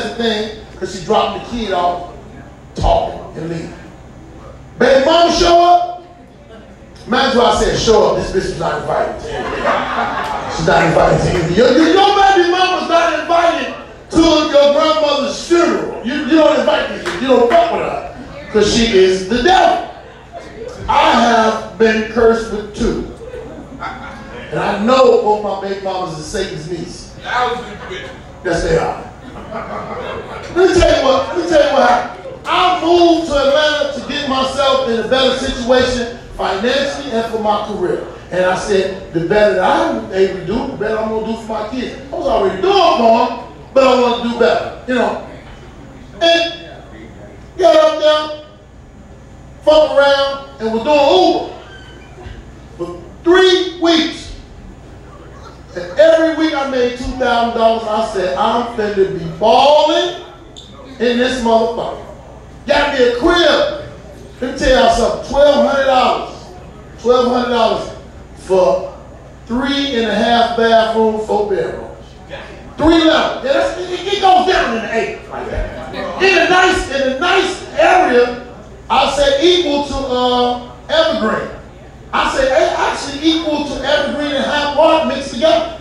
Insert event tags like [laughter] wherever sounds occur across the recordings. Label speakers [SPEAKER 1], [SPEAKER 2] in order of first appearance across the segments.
[SPEAKER 1] A pleasant thing because she dropped the kid off, talking and leaving. Baby mama show up. Imagine why I said show up. This bitch is not invited. She's not invited to you. Your, your baby mama's not invited to your grandmother's funeral. You, you don't invite these You don't fuck with her because she is the devil. I have been cursed with two. And I know both my baby mamas are Satan's niece. Yes, they are. Let me tell you what, let me tell you what happened. I moved to Atlanta to get myself in a better situation financially and for my career. And I said, the better that I'm able to do, the better I'm going to do for my kids. I was already doing for them, but I want to do better, you know. And got up there, fuck around, and was doing Uber for three weeks. And every week I made $2,000. I said, I'm finna be balling in this motherfucker. Got me a crib. Let me tell y'all something. $1,200. $1,200 for three and a half bathroom, four bedrooms. Three levels. Yeah, it, it goes down in the eight. In a nice, in a nice area, I say equal to uh, Evergreen. I say actually equal to Evergreen and Hyde Park mixed together.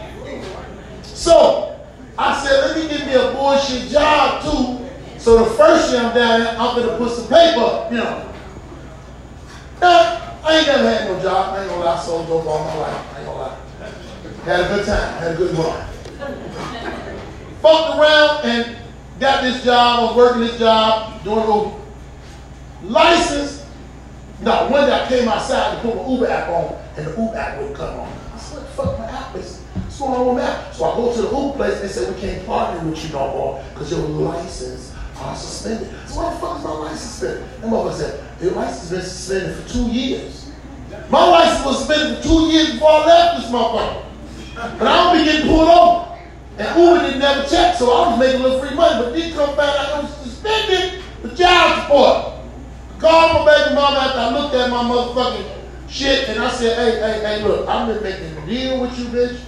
[SPEAKER 1] So I said, let me give me a bullshit job too. So the first year I'm down there, I'm gonna put some paper up, you know. Now, I ain't never had no job. I ain't gonna lie, I sold dope all my life. I ain't gonna lie. Had a good time, had a good run. Fucked around and got this job, I was working this job, doing Uber. License, no, one day I came outside to put my Uber app on, and the Uber app wouldn't come on. I said, fuck, my app is, what's going on with my app? So I go to the Uber place, and they said, we can't partner with you no more, because your license are suspended. So why the fuck is my license suspended? That motherfucker said, your license been suspended for two years. My license was suspended for two years before I left this motherfucker. But I don't be getting pulled over. And Uber didn't never check, so I was making a little free money. But then come back, I was suspended for child support. Called my baby mama after I looked at my motherfucking shit, and I said, hey, hey, hey, look, I've been making a deal with you, bitch.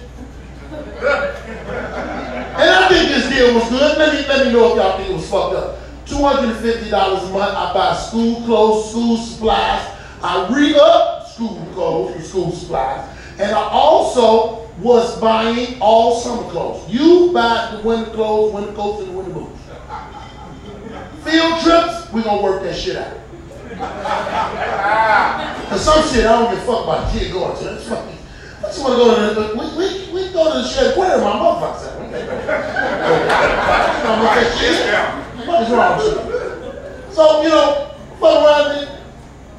[SPEAKER 1] and I think this deal was good. Let me, let me know if y'all think it was fucked up. $250 a month, I buy school clothes, school supplies. I re-up school clothes and school supplies. And I also was buying all summer clothes. You buy the winter clothes, winter coats, and the winter boots. Field trips, we're gonna work that shit out. Cause some shit I don't give a fuck about kid going to. That's fucking, I just want to go to the, we, we, we go to the shed. Where are my motherfuckers at? Is wrong with you? So, you know, fuck around me.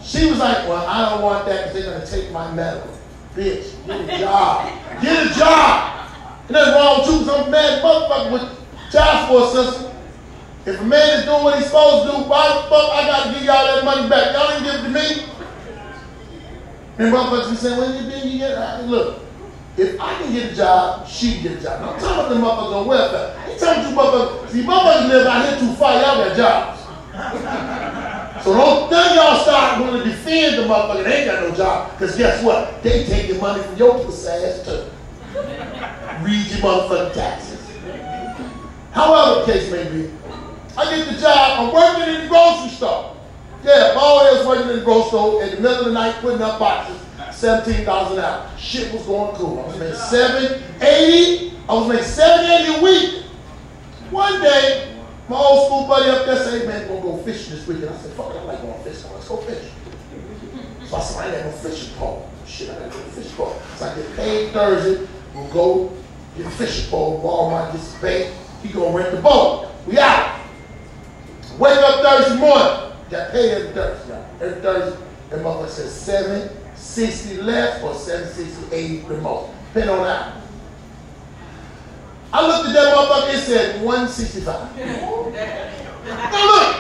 [SPEAKER 1] She was like, well, I don't want that because they're going to take my medal. Bitch, get a job. Get a job. And that's wrong you because I'm mad motherfucker with child support system. If a man is doing what he's supposed to do, why the fuck I gotta give y'all that money back? Y'all didn't give it to me. And motherfuckers be saying, well, you didn't you get it? Look, if I can get a job, she can get a job. I'm talking about the motherfuckers on welfare. I ain't talking you motherfuckers. See, motherfuckers live out here too far. Y'all got jobs. so don't then y'all start want to defend the motherfucker. They ain't got no job. Because guess what? They take your money from your pussy ass too. Read your motherfucking taxes. However the case may be, I get the job. I'm working in the grocery store. Yeah, I'm always working in the grocery store in the middle of the night putting up boxes. $17 an hour. Shit was going cool. I was making 780 I was making 780 a week. One day, my old school buddy up there said, hey man, we're gonna go fishing this weekend. I said, fuck it, I like going fishing. Let's go fish. So I said, I ain't got no fishing pole. Shit, I gotta go fishing pole. So I get paid Thursday, we'll go get a fishing pole, Walmart gets paid. He gonna rent the boat. We out. Wake up Thursday morning. Got paid every Thursday. Every Thursday, that motherfucker says 760 left or 760 80 the on that. I looked at that motherfucker, it said 165. now look,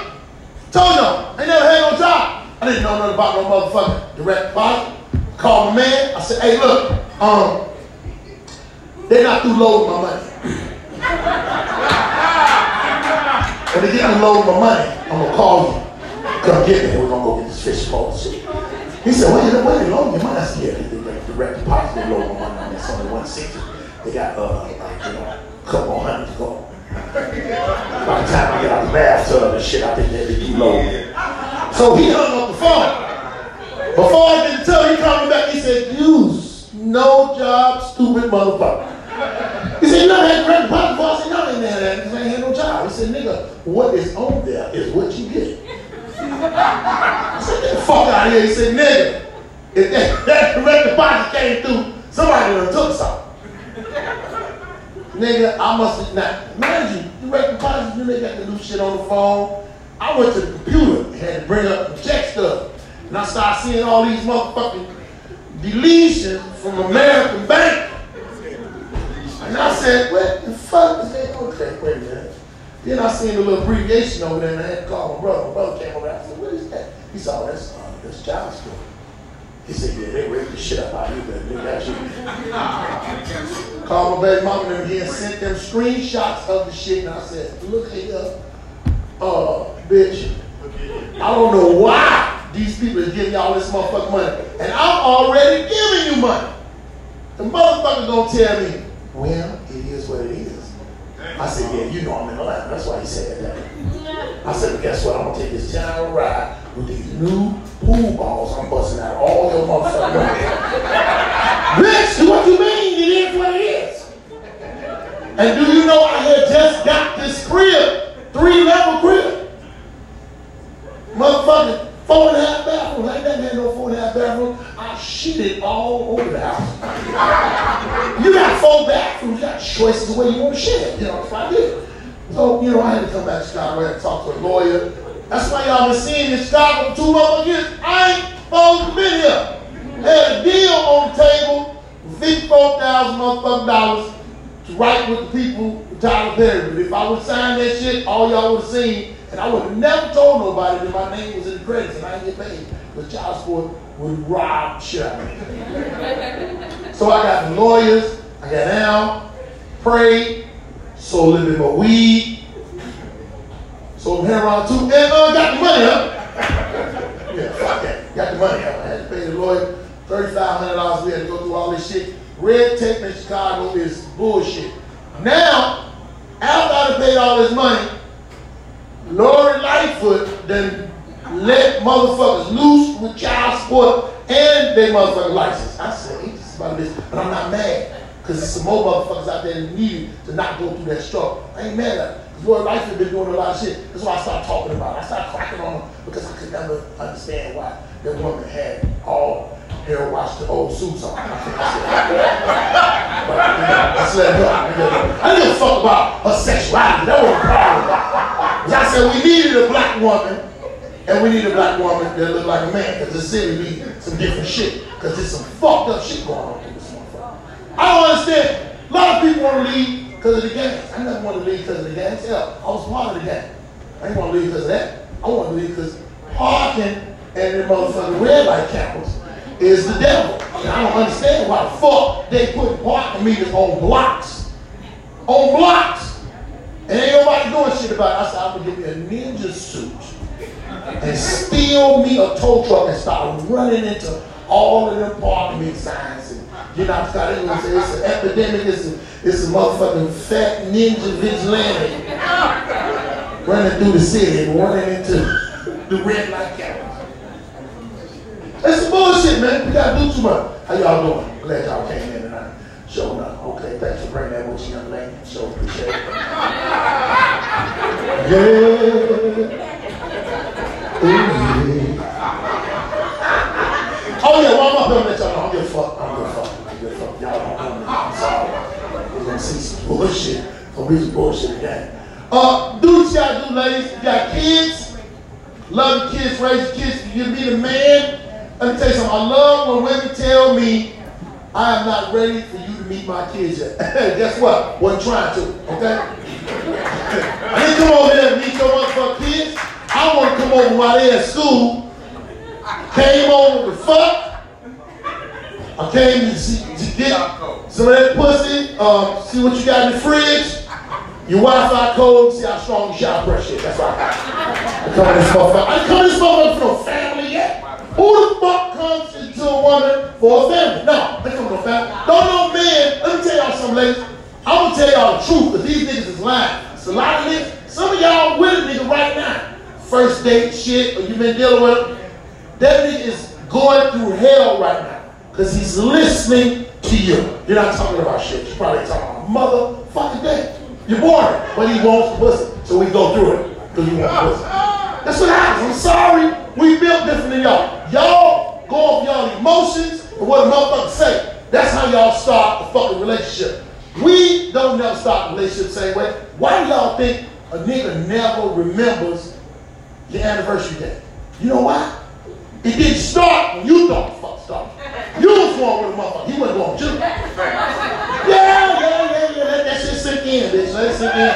[SPEAKER 1] told y'all, I never had no job. I didn't know nothing about no motherfucker direct deposit. Called my man, I said, hey look, um, they're not through loading my money. [laughs] when they get unloading my money, I'm gonna call you. Come get me, we're gonna go get this fish pole shit. He said, well, you where they loading your money? I said, yeah, they, they direct deposit, they load my money on only 160. They got, uh, like, you know, a couple hundred to go. By the time I get out the bathtub and shit, I think they'd be low. So he hung up the phone. Before I to tell he called me back. He said, you no job, stupid motherfucker. He said, you never had? I said, no, I ain't had I ain't had no job. He said, nigga, what is on there is what you get. I said, get the fuck out of here. He said, nigga, if that, [laughs] that direct deposit came through, somebody have took something. Nigga, I must have not. Mind you, direct deposit, you nigga got to do shit on the phone. I went to the computer and had to bring up check stuff. And I started seeing all these motherfucking deletions from American Bank. And I said, what the fuck is that? Okay, wait a minute. Then I seen a little abbreviation over there and I had to call my brother. My brother came over there. I said, what is that? He said, oh, that's, uh, that's child support. He said, yeah, they raped the shit up out of you, but they got you. [laughs] Called my baby mama and again, sent them screenshots of the shit, and I said, look here, uh, bitch, I don't know why these people is giving y'all this motherfucking money, and I'm already giving you money. The motherfucker gonna tell me, well, it is what it is. I said, yeah, you know I'm in the line. That's why he said that. I said, but guess what? I'm gonna take this 10 hour ride with these new pool balls I'm busting out all your motherfucking [laughs] money. Bitch, what you mean? It is what it is. And do you know I had just got this crib, three level crib? Motherfucker, four and a half bathrooms. I ain't never had no four and a half bathrooms. I shit it all over the house. you got four bathrooms, you got choices of where you want to shit. You know, what I did. So, you know, I had to come back to Chicago and talk to a lawyer. That's why y'all been seeing this Chicago for two motherfuckers years. I ain't supposed to be here. Had a deal on the table, fifty-four thousand motherfucking dollars to write with the people Tyler Perry. But if I would sign that shit, all y'all would have seen, and I would have never told nobody that my name was in the credits and I didn't get paid. But child support would rob me. [laughs] So I got the lawyers, I got Al, prayed, sold a little bit more weed, sold heroin too, and uh, got the money up. [laughs] yeah, fuck that. Got the money. I had to pay the lawyer $3,500. We had to go through all this shit. Red tape in Chicago is bullshit. Now, after I paid all this money, Lori Lightfoot then let motherfuckers loose with child support and their motherfucking license. I said, ain't this about this? But I'm not mad. Because there's some more motherfuckers out there that need to not go through that struggle. I ain't mad at. Because Lori Lightfoot been doing a lot of shit. That's why I started talking about it. I started cracking on them because I could never understand why that woman had all hair washed the old suits on. I think I said, I said, I didn't fuck about her sexuality. That wasn't a problem. I said we needed a black woman, and we need a black woman that look like a man, because the city some different shit, because there's some fucked up shit going on in this motherfucker. I don't understand. A lot of people want to leave because of the gangs. I never want to leave because of the gangs. Hell, I was part of the gang. I didn't want to leave because of that. I want to leave because parking and the motherfucking red light cameras is the devil. And I don't understand why the fuck they put parking meters on blocks. On blocks. And ain't nobody doing shit about it. I said, I'm gonna give me a ninja suit and steal me a tow truck and start running into all of them parking signs. And, you know, I going say it's an epidemic, it's a, it's a motherfucking fat ninja vigilante running through the city and running into the red light cameras. That's some bullshit, man. We gotta do too much. How y'all doing? Glad y'all came in Sure enough. Okay, thanks for bringing that with you, young lady. So appreciate it. [laughs] yeah. Ooh, yeah. oh, yeah, well, I'm not going to let y'all know. I'm good fuck. I'm good fuck. I'm good fuck. Y'all don't know me. I'm sorry. We're going to see some bullshit. Going to bullshit again. Uh, do what y'all do, ladies. You got kids. Love your kids. Raise your kids. You be the man. Let me tell you something. I love when women tell me I am not ready for you to meet my kids yet. [laughs] Guess what? Wasn't trying to, okay? [laughs] I didn't come over here to meet your motherfucking kids. I want to come over while they're at school. Came over to fuck. I came to, see, to get some of that pussy, um, see what you got in the fridge. Your Wi-Fi code, see how strong your shower pressure is. That's right. I come in this motherfucker. I come in this motherfucker for no family. Who the fuck comes into a woman for a family? No, they come for a family. Don't no man. Let me tell y'all something, ladies. I'm gonna tell y'all the truth, because these niggas is lying. It's a lot of niggas. Some of y'all with a nigga right now. First date shit, or you been dealing with him. That nigga is going through hell right now. Because he's listening to you. You're not talking about shit. You're probably talking about motherfucking thing. You're boring, but he wants pussy. So we go through it because you want pussy. That's what happens. I'm sorry. We built different than y'all. Y'all go off y'all emotions and what a motherfucker say. That's how y'all start a fucking relationship. We don't never start a relationship the same way. Why do y'all think a nigga never remembers your anniversary day? You know why? It didn't start when you thought the fuck started. You was going with a motherfucker. He wasn't going with you. Yeah, yeah, yeah, yeah. Let that shit sink in, bitch. Let it sink in.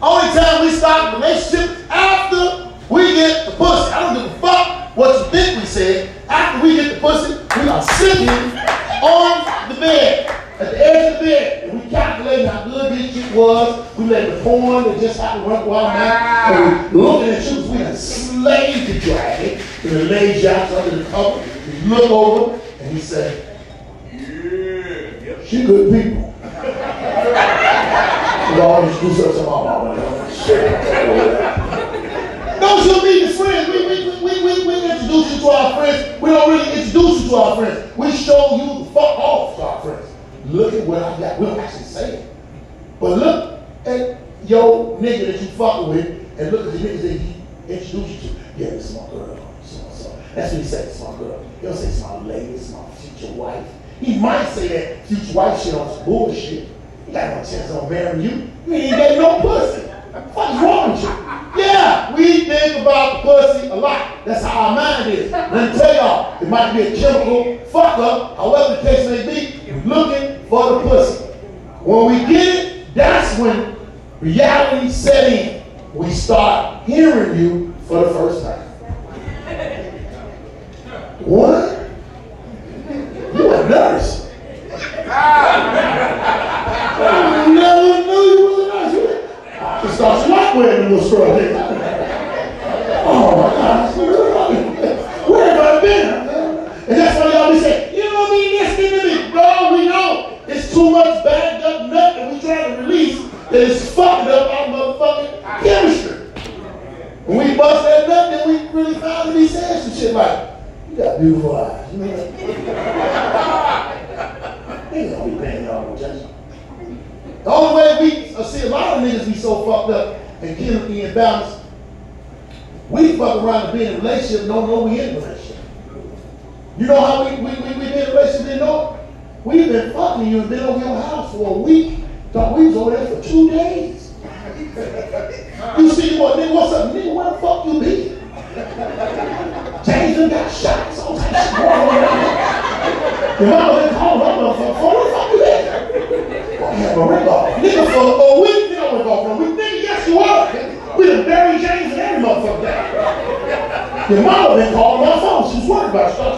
[SPEAKER 1] Only time we start a relationship after we get the pussy. I don't give a fuck what you think we said. After we get the pussy, we are sitting on the bed, at the edge of the bed, and we calculate how good this shit was. We let the porn that just happened to run wild now, and we looking at you, we done slayed the dragon, and the laid you under the cover. We look over, and he said, "Yeah, she good people. We all introduce us Don't you meet the friends? We, we, we, we, we introduce you to our friends. We don't really introduce you to our friends. We show you the fuck off to our friends. Look at what I got. We don't actually say it. But look at your nigga that you fuck with and look at the niggas that he introduced you to. Yeah, this is my girl. That's what he said, it's my girl. He don't say it's my lady, it's my future wife. He might say that future wife shit on bullshit. He got no chance on marrying you. He ain't got no pussy. What's wrong with you? Yeah, we think about the pussy a lot. That's how our mind is. Let me tell y'all, it might be a chemical fuck up, however the case may be, we're looking for the pussy. When we get it, that's when reality set in. We start hearing you for the first time. What? You a nurse. I never knew you was a nurse. You start wearing them little scrub things. Oh my gosh. Where have I been? And that's why y'all be saying, you don't be listening to me. Bro, we know. It's too much bagged up nut that we trying to release that is fucking up our motherfucking chemistry. When we bust that nut, then we really to be saying some shit like, you got beautiful eyes. You know? Niggas [laughs] don't be paying y'all no attention. The only way we uh, see a lot of niggas be so fucked up and chemically imbalanced, we fuck around and be in a relationship don't know we in a relationship. You know how we, we, we, we been in a relationship didn't know? We've been fucking you and been over your house for a week. Thought we was over there for two days. you see what nigga, what's up? Nigga, where the fuck you be? James got shot. So shit going on. Your mama been calling my motherfucker. Where the fuck you at? I have a ring off. Nigga, for a week, nigga, we're going for a week. Nigga, yes, you are. We done buried James and every motherfucker down. Your mama been calling my phone. She's worried about stuff.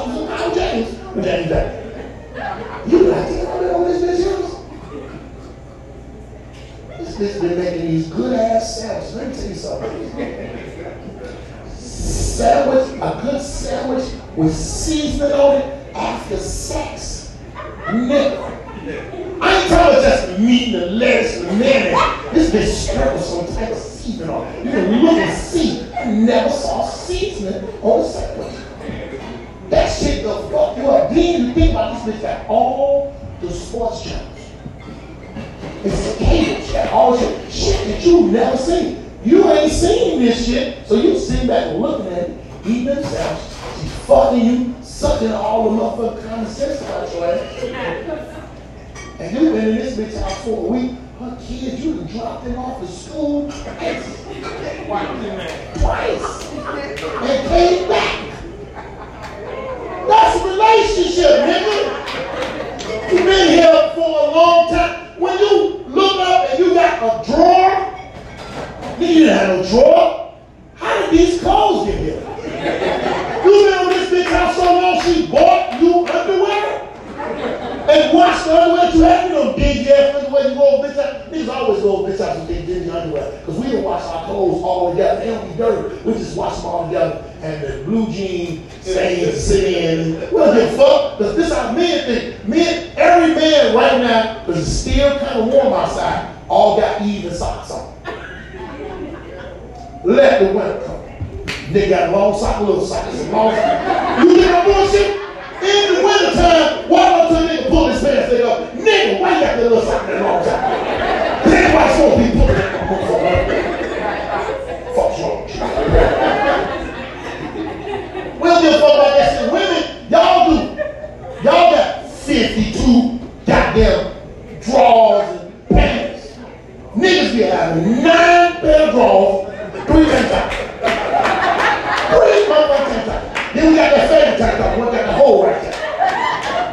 [SPEAKER 1] Let the winter come. They got long socks, little socks, and long socks. You get my bullshit? In the wintertime, up to a nigga, pull his pants leg up. Nigga, why you got that little sock that long time? Then why so be pulling that? Fuck you. We don't give a fuck about that shit. Women, y'all do. Y'all got 52 goddamn drawers and pants. Niggas be having nine pair of drawers, three pants out. Three motherfucking pants out. Then we got that favorite tank top. We got the hole right there.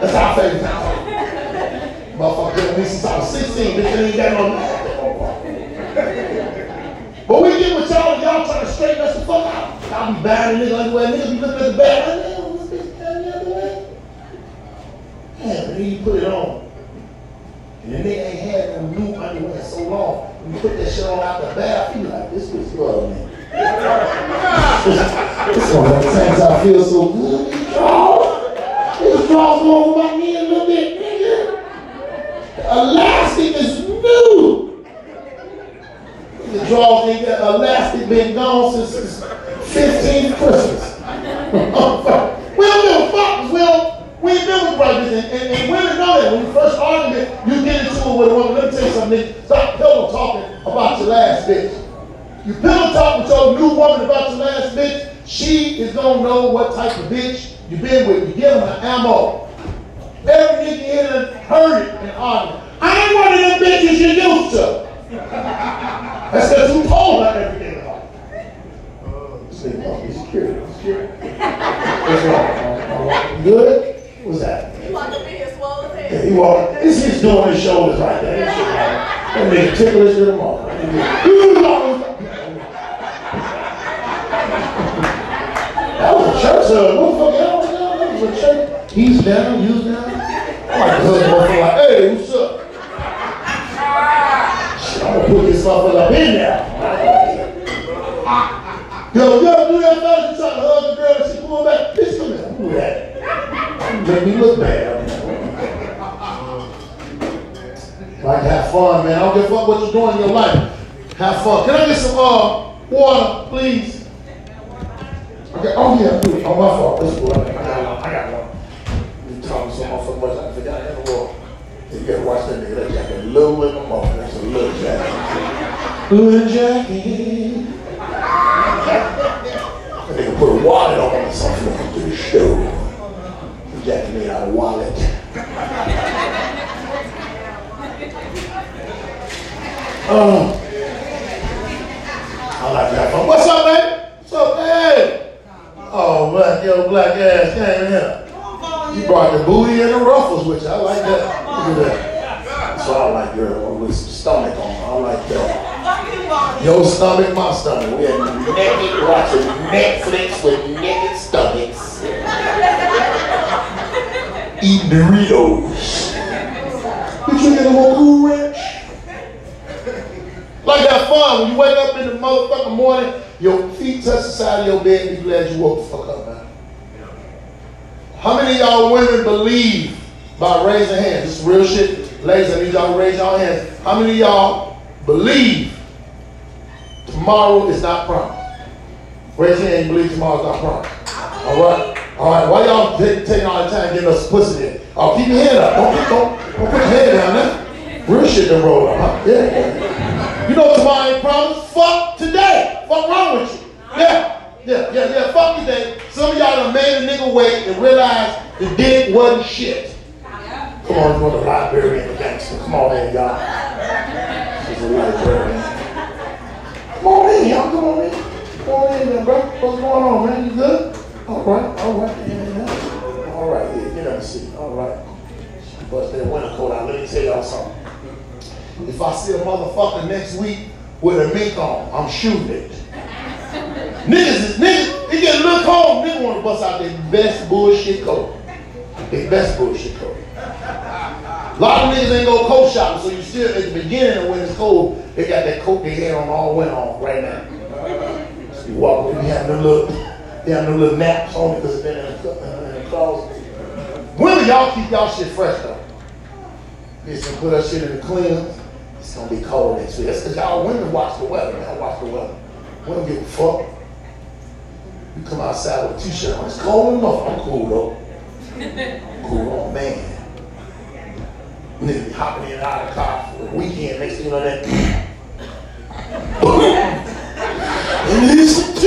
[SPEAKER 1] That's our favorite tank top. Motherfucker been with me since I was 16. Ain't got no But we get with y'all, y'all trying to straighten us the fuck out. Y'all be buying a nigga underwear. Niggas be looking at the bag. Like, "Man, what's this goddamn underwear?" Yeah, but then you put it on. And then they ain't had no new underwear so long. You put that shit on out the bath, you like, this bitch love me. This one of the things I feel so good. These drawers go over my knee a little bit, nigga. The The drawers ain't got elastic been gone since the 15th Christmas. we don't give a fuck we don't we ain't been with brothers and, and, and women know that. When you first argument, you get into it with a woman. Let me tell you something. Stop pillow talking about your last bitch. You pillow talk with your new woman about your last bitch, she is gonna know what type of bitch you been with. You give them an ammo. Every nigga done heard it and argued. I ain't one of them bitches you used to. That's because you told her everything about it. Oh, Say, oh, he's security. Security. What's wrong? You Good? What's that?
[SPEAKER 2] You want to be his swollen
[SPEAKER 1] Yeah,
[SPEAKER 2] head?
[SPEAKER 1] he walk. This is doing his shoulders right there. That shit right. That nigga ticklish to them all. That was a church service. Motherfucker, that was, that was a church. He's down, you's down. I like to hug motherfucker like, hey, what's up? Shit, I'm gonna put this motherfucker up in there. Yo, ever do that, fellas? You try to hug a girl and she pull back? Bitch, come here. Don't that. Make me look bad. Like have fun, man. I don't give a fuck what you're doing in your life. Have fun. Can I get some uh, water, please? Okay. Oh yeah, please. Oh my fault. That's cool. I got one. I got one. You talking so motherfucking much, I forgot I had a water. You gotta watch that nigga. That jacket, little in the mouth. That's a little jacket. Little jacket. That nigga put a wallet on or something to the show. The jacket made out of wallet. Oh. I like that fun. What's up, baby? What's up, hey? Oh, black, yo, black ass came here. You brought the booty and the ruffles you. I like that. Look at that. What I like, girl. With some stomach on. I like that. Your stomach, my stomach. We had naked watching Netflix with naked stomachs. Eating Doritos. You drinking a little cool ranch? Like that fun when you wake up in the motherfucking morning, your feet touch the side of your bed and you glad you woke the fuck up, man. How many of y'all women believe by raising hands? This is real shit. Ladies, I need y'all to raise y'all hands. How many of y'all believe tomorrow is not promised? Raise your hand, believe tomorrow's not promised. All right? All right, why y'all take, taking all the time getting us pussy in? Oh, keep your head up. Don't, don't, don't put your head down there. Real shit done roll up, huh? Yeah. You know tomorrow ain't promised? Fuck today. Fuck wrong with you? Yeah. Yeah, yeah, yeah. Fuck today. Some of y'all done made a nigga wait and realized the dick wasn't shit. Come on, you want and the gangster. Come on in, y'all. She's a librarian. Come on in, y'all. Come on in. Come on in, bro. What's going on, man? You good? All right, all right. Yeah, yeah. All right, yeah, get on the seat. All right. Bust that winter coat out. Let me tell y'all something. If I see a motherfucker next week with a mink on, I'm shooting it. niggas is niggas, they get a look home, niggas want to bust out their best bullshit coat. Their best bullshit coat. A lot of niggas ain't go coat shopping, so you still at the beginning of when it's cold, they got that coat they had on all winter on right now. So you walk in, you have them little, they have them little naps on it because it's been in the, closet. Women, y'all keep y'all shit fresh though. Listen, put that shit in the cleaners. It's gonna be cold next week. That's because y'all women watch the weather. Y'all watch the weather. We don't give a fuck. You come outside with a t-shirt on. It's cold enough. I'm cool though. I'm [laughs] cool, oh man. Nigga be hopping in and out of the car for the weekend. Next thing you know that. and need some.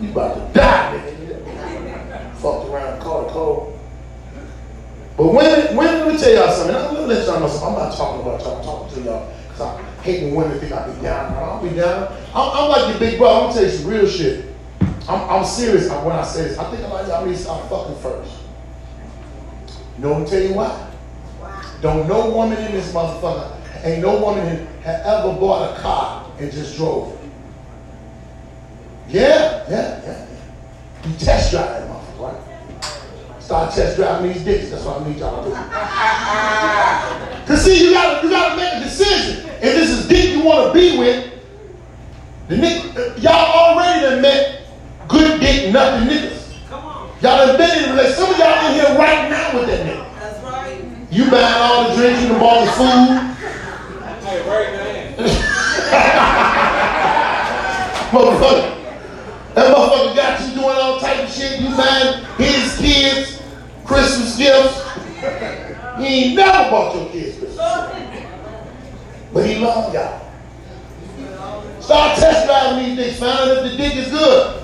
[SPEAKER 1] You about to die, nigga. Fucked around, caught a cold. But when, women, let me tell y'all something. I'm gonna let y'all know something. I'm not talking about y'all. I'm talking to y'all. Cause I hate when women think I be down. I don't be down. I'm, I'm like your big brother. I'm gonna tell you some real shit. I'm, I'm serious when I say this. I think a lot of y'all need to start fucking first. You know what I'm tell you why? Don't no woman in this motherfucker, ain't no woman have ever bought a car and just drove it. Yeah, yeah, yeah. You test drive that motherfucker, right? Start test driving these dicks. That's what I need y'all to do. [laughs] Cause see, you gotta you gotta make a decision. If this is dick you want to be with, the nick, uh, y'all already done met good dick nothing niggas. Come on. Y'all done been in a relationship. Some of y'all in here right now with that nigga.
[SPEAKER 2] That's right.
[SPEAKER 1] You buying all the drinks, you done bought the food.
[SPEAKER 2] Hey, right man.
[SPEAKER 1] Motherfucker. That motherfucker got you doing all type of shit. You buying his kids Christmas gifts. He ain't never bought your kids Christmas. But he love y'all. Start test driving these dicks. Find out if the dick is good.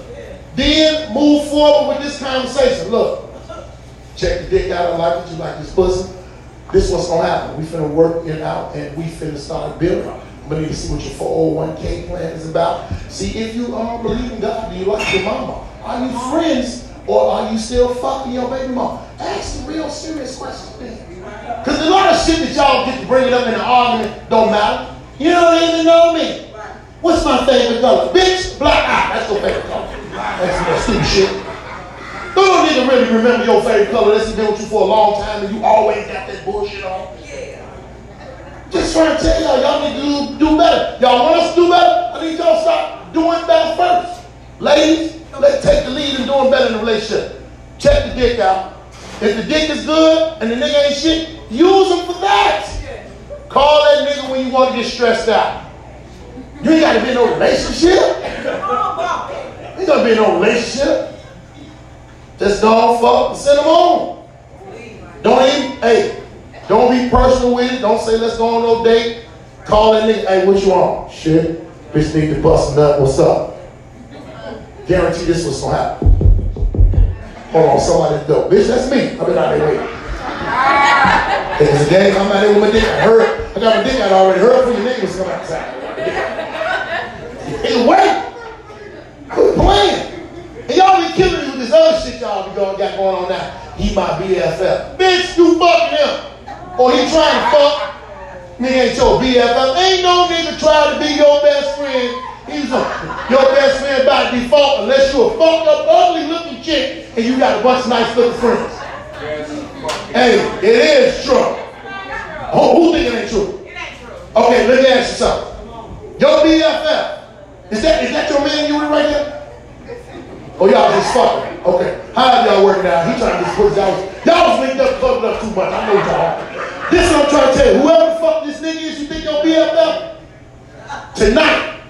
[SPEAKER 1] Then move forward with this conversation. Look, check the dick out. I like it. You like this pussy. This what's gonna happen. We finna work it out and we finna start building. I'm gonna need to see what your 401k plan is about. See if you um, believe in God. Do you like your mama? Are you friends or are you still fucking your baby mama? Ask the real serious questions, man. Because a lot of shit that y'all get to bring it up in an argument don't matter. You don't even know me. What's my favorite color? Bitch, black eye. That's your favorite color. That's that stupid shit. Don't nigga really remember your favorite color unless he been with you for a long time and you always got that bullshit on. Yeah. Just trying to tell y'all, y'all need to do, do better. Y'all want us to do better? I need y'all to start doing better first. Ladies, let's take the lead in doing better in the relationship. Check the dick out. If the dick is good and the nigga ain't shit, use him for that. Call that nigga when you want to get stressed out. You ain't got to be in no relationship. You ain't got to be in no relationship. Just don't fuck and send them on. Don't even, hey, don't be personal with it. Don't say let's go on no date. Call that nigga, hey, what you want? Shit, bitch need to bust a nut. What's up? Guarantee this what's gonna happen. Hold on, somebody's dope. Bitch, that's me. I've been out there waiting. It's a game, I'm out there with my dick. I heard, I got my dick out already. Heard from your niggas come outside. Nigga, wait. Quit playing. And y'all be killing with this other shit y'all be going, got going on now. He my BFF. Bitch, you fucking him. Or he trying to fuck. Nigga ain't your BFF. Ain't no nigga trying to be your best friend. He's a, your best friend by default unless you're a fucked up, ugly looking chick and you got a bunch of nice looking friends. Hey, it is true. Who, who think it ain't true? Okay, let me ask you something. Your BFF, is that is that your man you with right there? Oh, y'all just fucking. Okay. How y'all working out? He trying to just put y'all. Y'all was linked up, clubbed up too much. I know y'all. This is what I'm trying to tell you. Whoever the fuck this nigga is, you think your BFF? Tonight,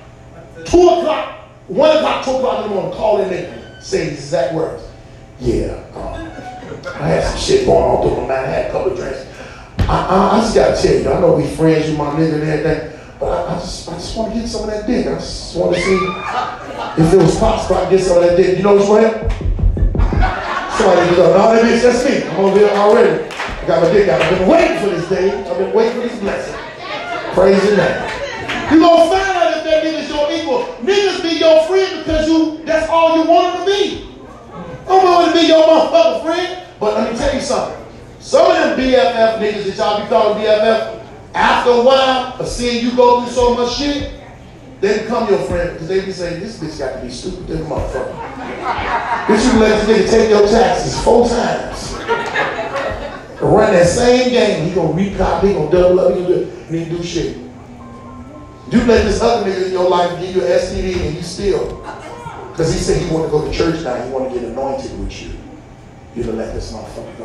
[SPEAKER 1] 2 o'clock, 1 o'clock, 2 o'clock in the morning, call in nigga. Say these exact words. Yeah, um, I had some shit going on through my mind. I had a couple of drinks. I, I, I just gotta tell you, I know we friends with my nigga and everything, but I, I just I just want to get some of that dick. I just want to see if it was possible I get some of that dick. You know what's right? Somebody goes, no, that bitch, that's me. I'm over here already. I got my dick out. I've been waiting for this day. I've been waiting for this blessing. Praise the name. You gonna find out if that nigga's your equal. Niggas be your friend because you that's all you want to be. I'm going to be your motherfucker friend. But let me tell you something. Some of them BFF niggas that y'all be calling BFF, after a while of seeing you go through so much shit, they come your friend because they be saying, this bitch got to be stupid than a motherfucker. Bitch, you let this nigga take your taxes four times. Run that same game, he gonna recop, he gonna double up, he gonna do, he do shit. You let this other nigga in your life give you an STD and you still, because he said he want to go to church now, he want to get anointed with you. You to let this motherfucker go.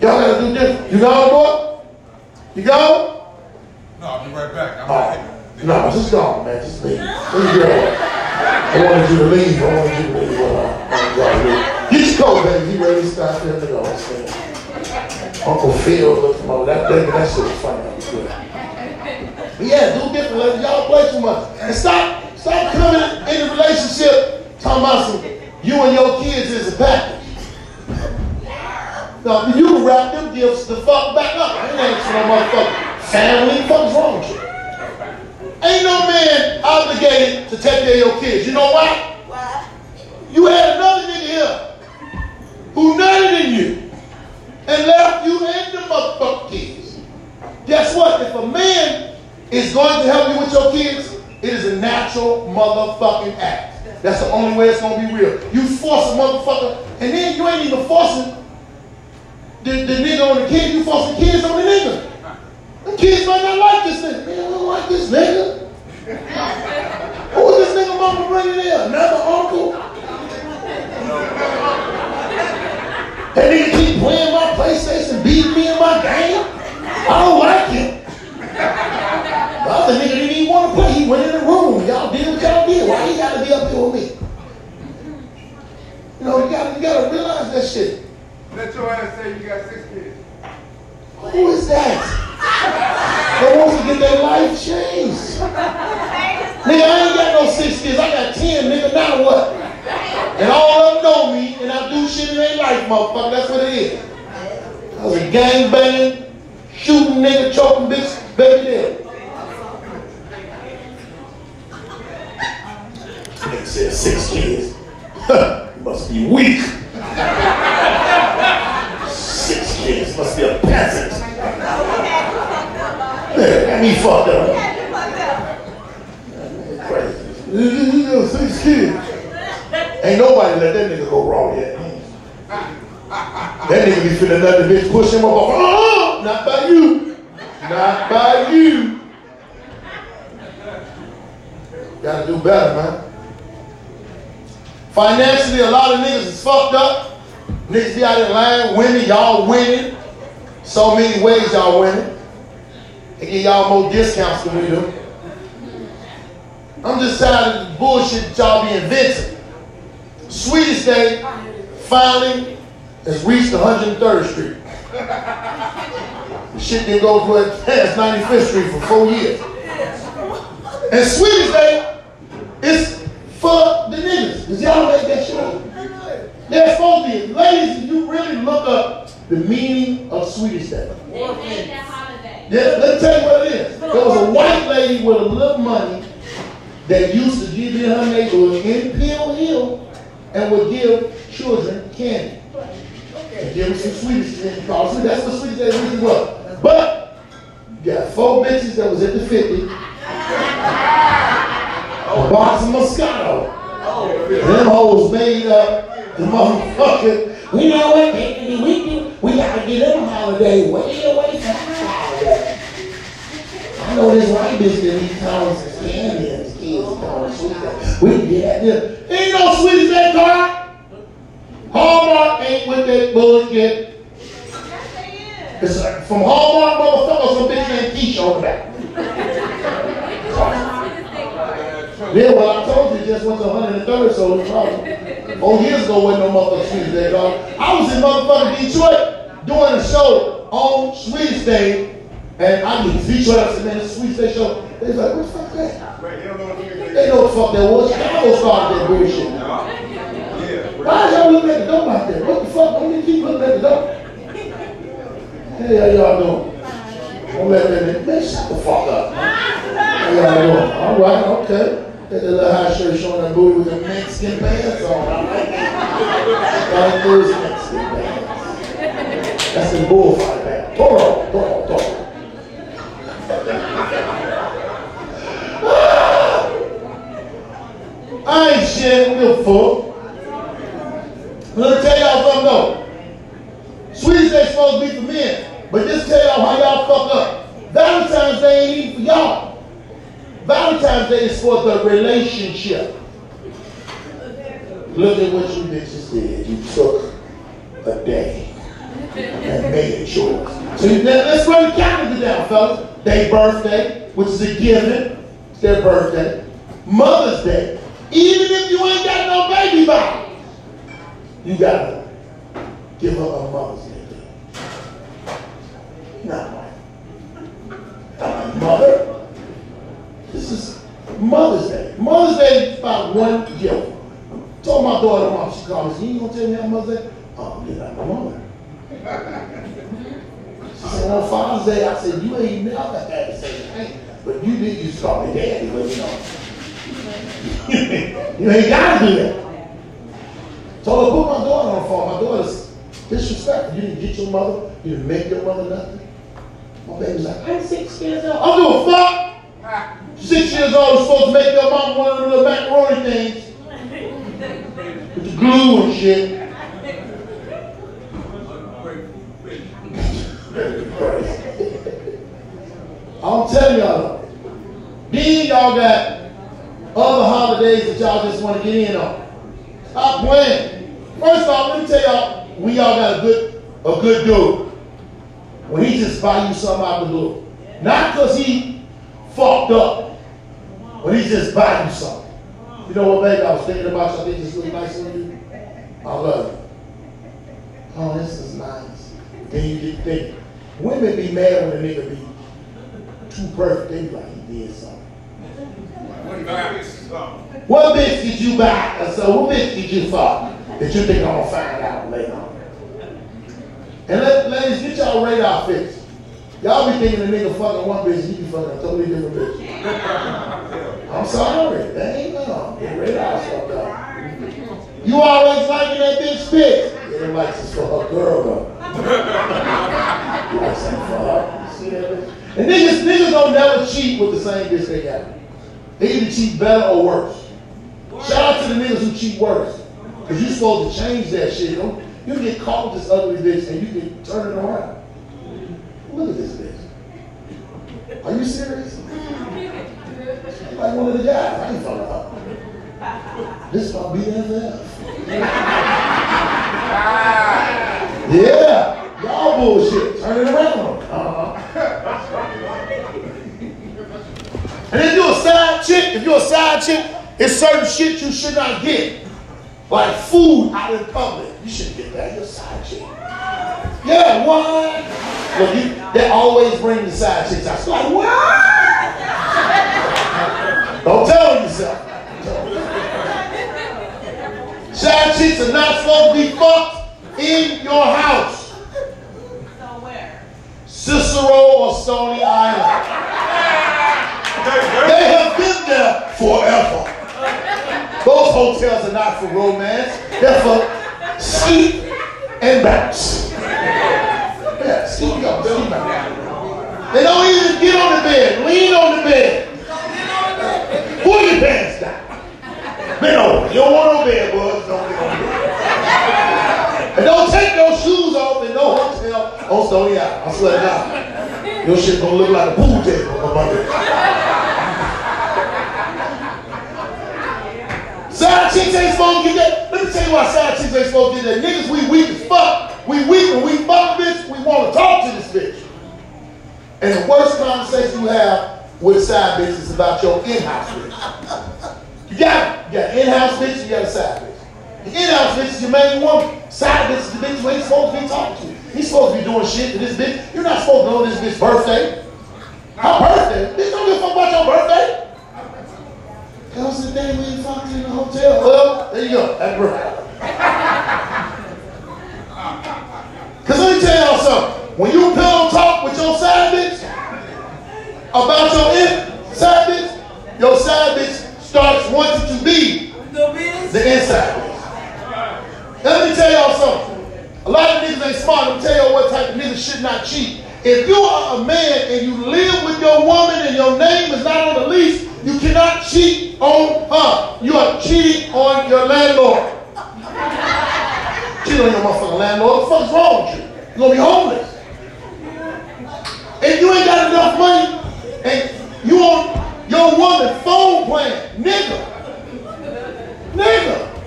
[SPEAKER 1] Y'all gotta do different. You go, boy? You go?
[SPEAKER 2] No, I'll be right back. I'm
[SPEAKER 1] oh. No, just go, man. Just leave. Leave your I wanted you to leave. I wanted you to leave. Uh, Get your coat, baby. He ready to start there to go. Uncle Phil looking over. That, that, that shit was funny. But yeah, do different. Let y'all play too much. And stop, stop coming in a relationship talking about some, you and your kids is a package. Now, you can wrap them gifts the fuck back up. I ain't asking no motherfucker. Family, what fuck's wrong with you? Ain't no man obligated to take care of your kids. You know why? Why? You had another nigga here who nutted in you and left you and the motherfucking kids. Guess what? If a man is going to help you with your kids, it is a natural motherfucking act. That's the only way it's gonna be real. You force a motherfucker, and then you ain't even forcing the, the nigga on the kid, you force the kids on the nigga. The kids might not like this nigga. Man, I don't like this nigga. Who is this nigga mama bringing in? Another uncle? That nigga keep playing my PlayStation, beating me in my game. I don't like him. The other nigga didn't even want to play. He went in the room. Y'all did what y'all did. Why he got to be up here with me? You know, you gotta, you got to realize that shit.
[SPEAKER 2] Let your ass say you got six kids.
[SPEAKER 1] Who is that? That wants to get their life changed. Nigga, I ain't got no six kids. I got ten, nigga. Now what? And all of them know me, and I do shit in their life, motherfucker. That's what it is. I was a gang banging, shooting nigga, choking bitch, baby dead. Nigga said six kids. [laughs] must be weak. Six kids must be a peasant. Man, me fucked up. Crazy. Six kids. Ain't nobody let that nigga go wrong yet. That nigga be feeling nothing, bitch push him up. Oh, not by you. Not by you. Gotta do better, man. Financially, a lot of niggas is fucked up. Niggas be out in line winning, y'all winning. So many ways y'all winning. They give y'all more discounts than we do. I'm just tired of the bullshit y'all be inventing. Sweetest day finally has reached 103rd Street. The shit didn't go past 95th Street for four years. And Sweetest day is for the niggas. Because y'all make that shit up. They're supposed to be. Ladies, you really look up the meaning of Sweetest Day. Yeah, let me tell you what it is. There was a white lady with a little money that used to give in her neighborhood in Pill Hill and would give children candy. And give them some sweetest day. That's what Sweetest Day really was. But you got four bitches that was at the 50. A box of Moscato. Them hoes made up the motherfucker. We know what we do. We gotta get them holiday way away from our holiday. I know this white bitch that these towns is candy and these kids calling sweet. We can get at them. Ain't no sweet as that car. Hallmark ain't with that bullshit. It's like from Hallmark motherfucker, some bitch named Keisha on the back. Yeah, well, I told you just went to 103rd, so problem. Four years ago, wasn't no motherfucking Tuesday, dog. I was in motherfucking Detroit doing a show on Sweetest Day, and I mean, Detroit, I said, man, it's Sweetest Day show. They was like, what the fuck that?
[SPEAKER 2] Right, they don't know what.
[SPEAKER 1] They know the fuck that was. Chicago started that bullshit.
[SPEAKER 2] Yeah.
[SPEAKER 1] Why is y'all looking at the door out there? What the fuck? Don't you keep looking at the door? Hey, how y'all doing? Don't let that man, shut the fuck up. How y'all doing? All right, okay. That little high shirt showing that booty with the Mexican pants on. I like that. Like those Mexican pants. That's the bullfight man. Toro, Toro, Toro. I ain't shit, give a fuck. Let me tell y'all something though. Sweetest Day supposed to be for men, but just tell y'all how y'all fuck up. Valentine's Day ain't even for y'all. Valentine's Day is for the relationship. Look at what you bitches did. You took a day and made it yours. So now let's run the calendar down, fellas. Their birthday, which is a given, it's their birthday. Mother's Day, even if you ain't got no baby by, you gotta give her a Mother's Day. Not not my mother. This is Mother's Day. Mother's Day is about one gift. Told my daughter, mom, she called me, you ain't gonna tell me how Mother's Day? Oh, get out my mother. She said, on Father's Day, I said, you ain't never had to say anything, but you did, you call me daddy, but you know. [laughs] you ain't gotta do that. Told her, put my daughter on phone. My daughter's disrespectful. You didn't get your mother, you didn't make your mother nothing. My baby's like, I'm six years old. I don't give a fuck. Six years old, you're supposed to make your mom one of them little macaroni things. With the glue and shit. I'm telling y'all. Then y'all got other holidays that y'all just want to get in on. Stop playing. First off, let me tell y'all, we all got a good, a good dude. When he just buy you something out the blue. Not because he fucked up. When he just buy you something. You know what, baby? I was thinking about. I think this look nice on you. I love you. Oh, this is nice. Then you get thinking. Women be mad when a nigga be too perfect. They be like, he did something. What bitch did you buy? Uh, So what bitch did you fuck that you think I'm gonna find out later on? And let, ladies, get y'all radar fixed. Y'all be thinking a nigga fucking one bitch, he be fucking a totally different bitch. [laughs] I'm sorry, that ain't no. Fucked up. You always liking that bitch spit. Yeah, he likes this for her girl though. [laughs] likes something for her. You see that bitch? And niggas, niggas don't never cheat with the same bitch they got. They either cheat better or worse. Shout out to the niggas who cheat worse. Because you're supposed to change that shit. Don't, you get caught with this ugly bitch and you can turn it around. Look at this bitch. Are you serious? Like one of the guys. I ain't fucking up. This is my BFF. yeah. Y'all bullshit. Turn it around. Uh-huh. And if you're a side chick, if you're a side chick, it's certain shit you should not get. Like food out in public. You shouldn't get that. You're a side chick. Yeah, what? Well, you, they always bring the side chicks out. It's like, what? Don't tell yourself. Side chicks are not supposed to be fucked in your house.
[SPEAKER 3] So where?
[SPEAKER 1] Cicero or Stony Island. They have been there forever. Those hotels are not for romance. They're for sleep and bounce. Yeah, sleep up, sleep out. They don't even get on the bed. Lean on the bed. Pull your pants down. Bend over. You don't want no bed bugs. Don't get on the bed. And don't take no shoes off in no hotel on Stony Island. I swear to God. Your shit gonna look like a pool table up under. Side chicks ain't supposed to get that. Let me tell you why side chicks ain't supposed to get that. Niggas, we weak as fuck. We weak when we fuck bitch, we want to talk to this bitch. And the worst conversation you have with a side bitch is about your in-house bitch. You got it. You got in-house bitch, you got a side bitch. The in-house bitch is your main woman. Side bitch is the bitch you ain't supposed to be talking to. You supposed to be doing shit to this bitch. You're not supposed to know this bitch's birthday. Her birthday? Bitch, don't give a fuck about your birthday. That was the day we fucked in the hotel. Well, there you go. Happy birthday. Cause let me tell y'all something. When you pillow talk with your side bitch about your in side bitch, your side bitch starts wanting to be the inside bitch. Now let me tell y'all something. A lot of niggas ain't smart. Let me tell y'all what type of niggas should not cheat. If you are a man and you live with your woman and your name is not on the lease, you cannot cheat on her. You are cheating on your landlord. On your motherfucking landlord. What the fuck's wrong with you? You're gonna be homeless. If you ain't got enough money and you on your woman phone plan, nigga. Nigga.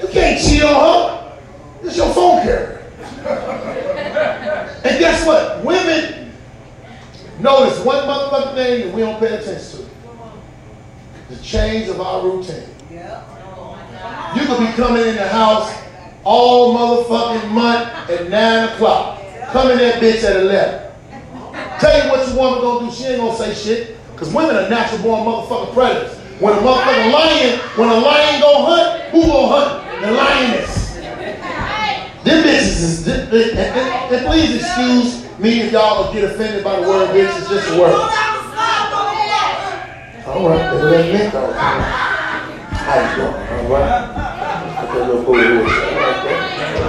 [SPEAKER 1] You can't cheat on her. It's your phone carrier. [laughs] and guess what? Women notice one motherfucking thing that we don't pay attention to. The change of our routine. You could be coming in the house all motherfucking month at 9 o'clock. Come in that bitch at 11. Tell you what your woman gonna do, she ain't gonna say shit. Because women are natural born motherfucking predators. When a motherfucking lion, when a lion go hunt, who gonna hunt? The lioness. Them bitches is, and, and, and please excuse me if y'all get offended by the word bitch, it's just a word. All right, they let me go. How you doing? All right. That little booty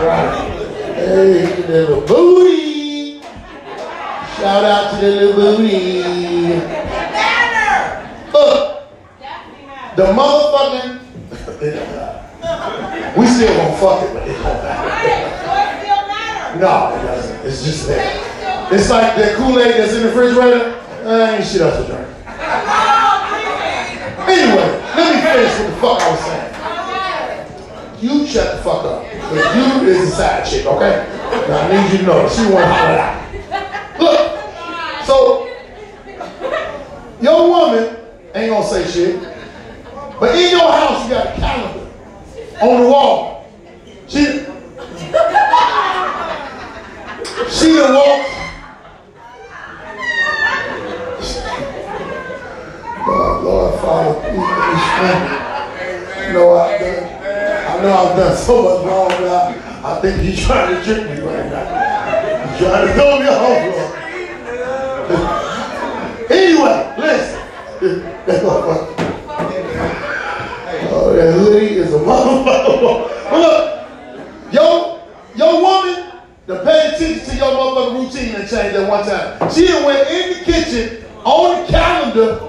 [SPEAKER 1] right. Hey, little booty. Shout out to the little booty. Look, the motherfucking. we still gonna fuck it, but it don't matter. No, it doesn't. It's just there. It's like that Kool-Aid that's in the refrigerator. Uh, ain't shit else to drink. Anyway, let me finish what the fuck I was saying. You shut the fuck up. Because you is a side chick, okay? Now I need you to know. She want to holler out. Look, so your woman ain't gonna say shit. But in your house, you got a calendar on the wall. She, she done walked. Lord, Lord, Father, please me strength. You know. I know I've done so much wrong, but I, think you're trying to trick me right now. You're trying to throw me off, [laughs] anyway, listen. [laughs] Oh, that hoodie is a motherfucker. [laughs] Look, yo, your woman, to pay attention to your motherfucking routine and change that one time. She went in the kitchen on the calendar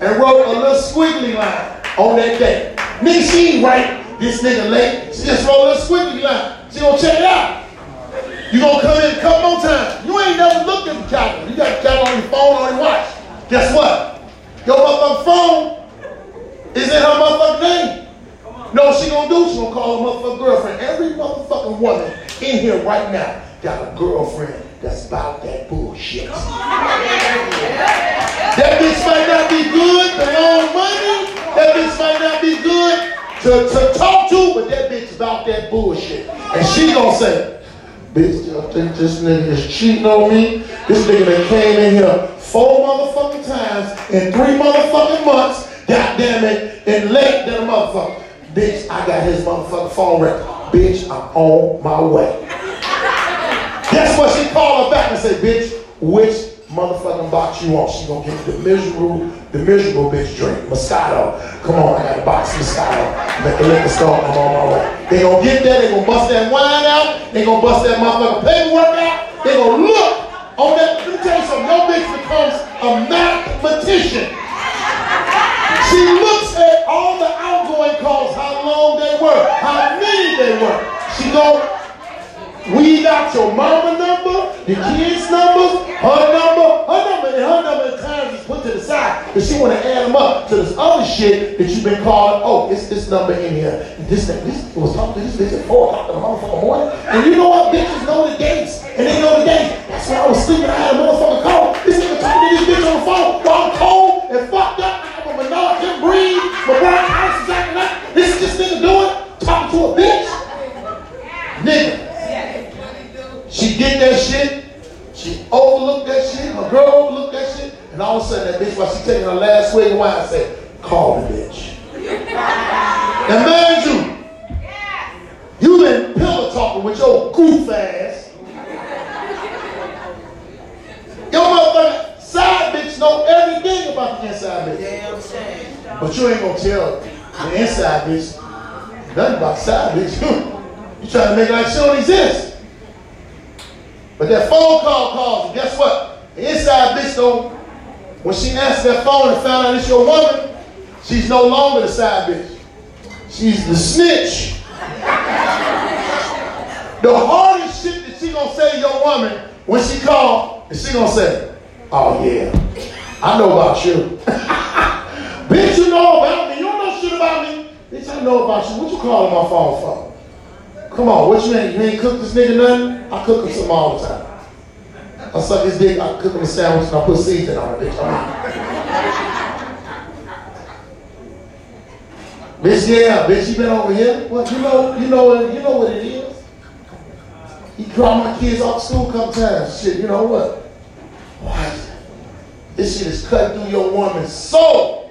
[SPEAKER 1] and wrote a little squiggly line on that day. Nigga, she ain't right. This nigga late. She just a little squiggly line. She gonna check it out. You gonna come in a couple more times. You ain't never looked at the calendar. You got the calendar on your phone or your watch. Guess what? Your motherfucking phone is in her motherfucking name. No, she gonna do, she gonna call her motherfucking girlfriend. Every motherfucking woman in here right now got a girlfriend that's about that bullshit. That bitch might not be good to loan money. That bitch might not be good to, to talk to, but that bitch about that bullshit. And she gonna say, bitch, I think this nigga is cheating on me. This nigga that came in here four motherfucking times in three motherfucking months. God damn it, and late than a motherfucker. Bitch, I got his motherfucking phone record. Bitch, I'm on my way. Guess what? She called her back and said, bitch, which motherfucking box you want? She gonna get the miserable, the miserable bitch drink. Moscato. Come on, I got a box of Moscato. Let the liquor store, I'm on my way. They gonna get there, they gonna bust that wine out, they gonna bust that motherfucking paperwork out, they gonna look on that. Let me tell you something, your bitch becomes a mathematician. She looks at all the outgoing calls, how long they were, how many they were. She go weed out your mama number, the kids' numbers, her number, her number, and her number at times is put to the side because she want to add them up to this other shit that you've been calling. Oh, it's this number in here. This this was talking to this bitch at four o'clock in the motherfucking morning. And you know what? Bitches know the dates, and they know the dates. That's why I was sleeping. I had a motherfucking call. This nigga talking to this bitch on the phone while I'm cold and fucked up. I have a Manila, can't breathe. My brown house is acting up. This is this nigga doing talking to a bitch. Nigga. She get that shit. She overlooked that shit. Her girl overlooked that shit. And all of a sudden, that bitch, while she taking her last swig of wine, say, call the bitch. [laughs] now, mind you, you been pillow talking with your goof ass. Your motherfucker side bitch know everything about the inside bitch.
[SPEAKER 4] Damn.
[SPEAKER 1] But you ain't gonna tell the inside bitch nothing about side bitch. [laughs] you trying to make it like she don't exist. But that phone call calls, and guess what? The inside bitch don't, when she answers that phone and found out it's your woman, she's no longer the side bitch. She's the snitch. the hardest shit that she gonna say to your woman when she call, is she gonna say, oh yeah, I know about you. [laughs] Bitch, you know about me. You don't know shit about me. Bitch, I know about you. What you calling my phone for? Come on, what you ain't, you ain't cook this nigga nothing? I cook him some all the time. I suck his dick, I cook him a sandwich, and I put seasoning on it, bitch. I'm out. bitch, yeah, bitch, you been over here? Well, you know, you know, you know what it is? He dropped my kids off school come times. Shit, you know what? What? This shit is cut through your woman's soul.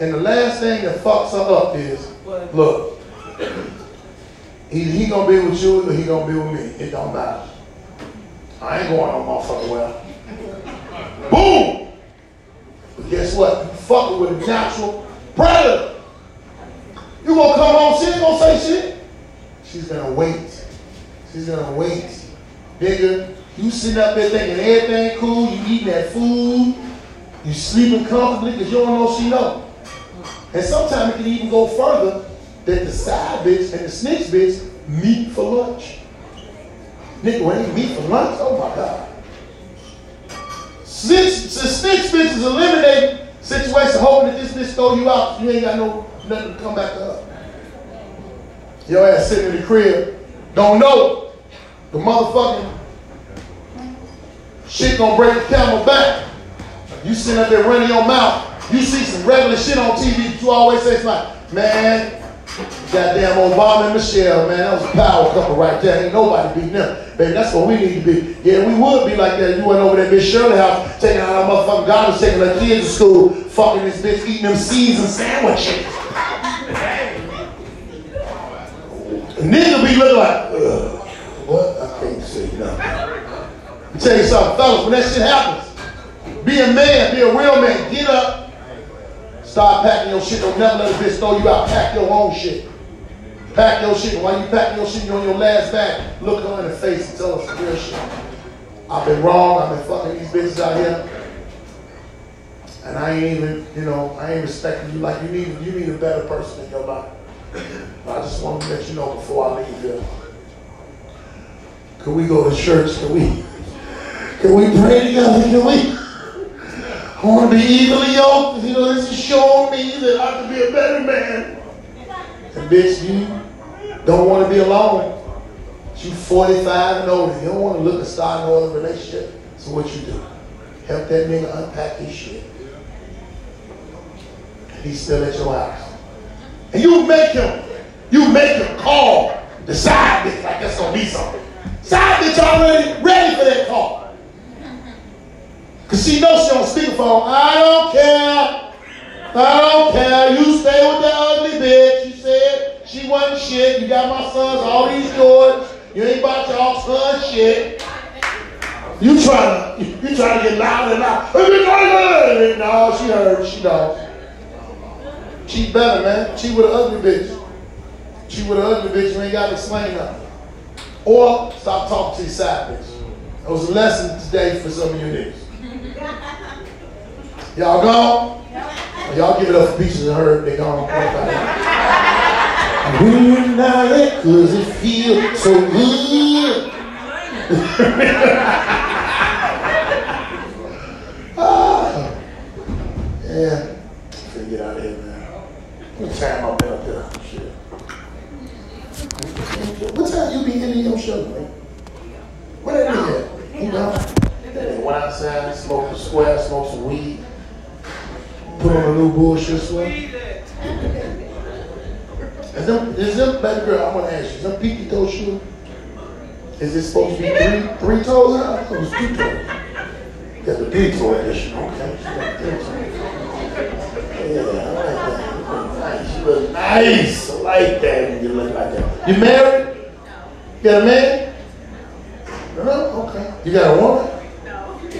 [SPEAKER 1] And the last thing that fucks her up is, look, he, he gonna be with you or he gonna be with me. It don't matter. I ain't going no motherfucker well. Boom! But guess what? You fucking with a natural predator. You gonna come home, she ain't gonna say shit. She's gonna wait. She's gonna wait. Nigga, you sitting up there thinking everything cool, you eating that food, you sleeping comfortably because you don't know she know. And sometimes it can even go further that the side bitch and the snitch bitch meet for lunch. Nigga, when they meet for lunch, oh my God. Snitch bitch is eliminating situation, hoping that this bitch throw you out. You ain't got no nothing to come back to her. Your ass sitting in the crib, don't know the motherfucking shit gonna break the camel back. You sitting up there running your mouth. You see some regular shit on TV, you always say it's like, man, goddamn Obama and Michelle, man, that was a power couple right there. Ain't nobody beating them. Baby, that's what we need to be. Yeah, we would be like that. You went over there, Miss Shirley house, taking out our motherfucking garbage, taking her kids to school, fucking this bitch, eating them seasoned sandwiches. A nigga be looking like, Ugh, what? I can't say nothing. Tell you something, fellas, when that shit happens, be a man, be a real man, get up, start packing your shit, don't never let a bitch throw you out, pack your own shit. Pack your shit, while you pack your shit, you're on your last bag, look her in the face and tell her some real shit. I've been wrong, I've been fucking these bitches out here. And I ain't even, you know, I ain't respecting you like you need you need a better person in your life. I just want to let you know before I leave here. Can we go to church? Can we? Can we pray together? Can we? I want to be evenly yoked. You know, this is showing me that I can be a better man. And bitch, you don't want to be alone. You 45 and older. You don't want to look and start no other relationship. So what you do? Help that nigga unpack his shit. And he's still at your house. And you make him, you make him call the side bitch like that's gonna be something. Side bitch already ready for that call. Cause she knows she on speakerphone. I don't care. I don't care. You stay with the ugly bitch. You said she wasn't shit. You got my sons, all these Jordans. You ain't about y'all son shit. You trying to, you trying to get louder and louder. No, she heard. She don't. She better, man. She with an ugly bitch. She with an ugly bitch. You ain't got to explain nothing. Or stop talking to your side bitch. That was a lesson today for some of you niggas. Y'all gone? Y'all give it up for Peaches and Herb. They gone. [laughs] Reunite, cause it feels so good. [laughs] ah, yeah. Gotta get out of here, man. What time I've been up there? Shit. What time you be ending your show, man? Where that nigga at? You know? Went outside, smoked a square, smoked some weed, put on a new bullshit sweat. Is them, is baby girl, I want to ask you, is them pinky toe shoe, Is it supposed to be three three toes? I thought it was two toes. Got the three toe edition. Okay. Yeah, I like that. She look nice. I like that when you look like that. You married? You got a man? No? Okay. You got a woman?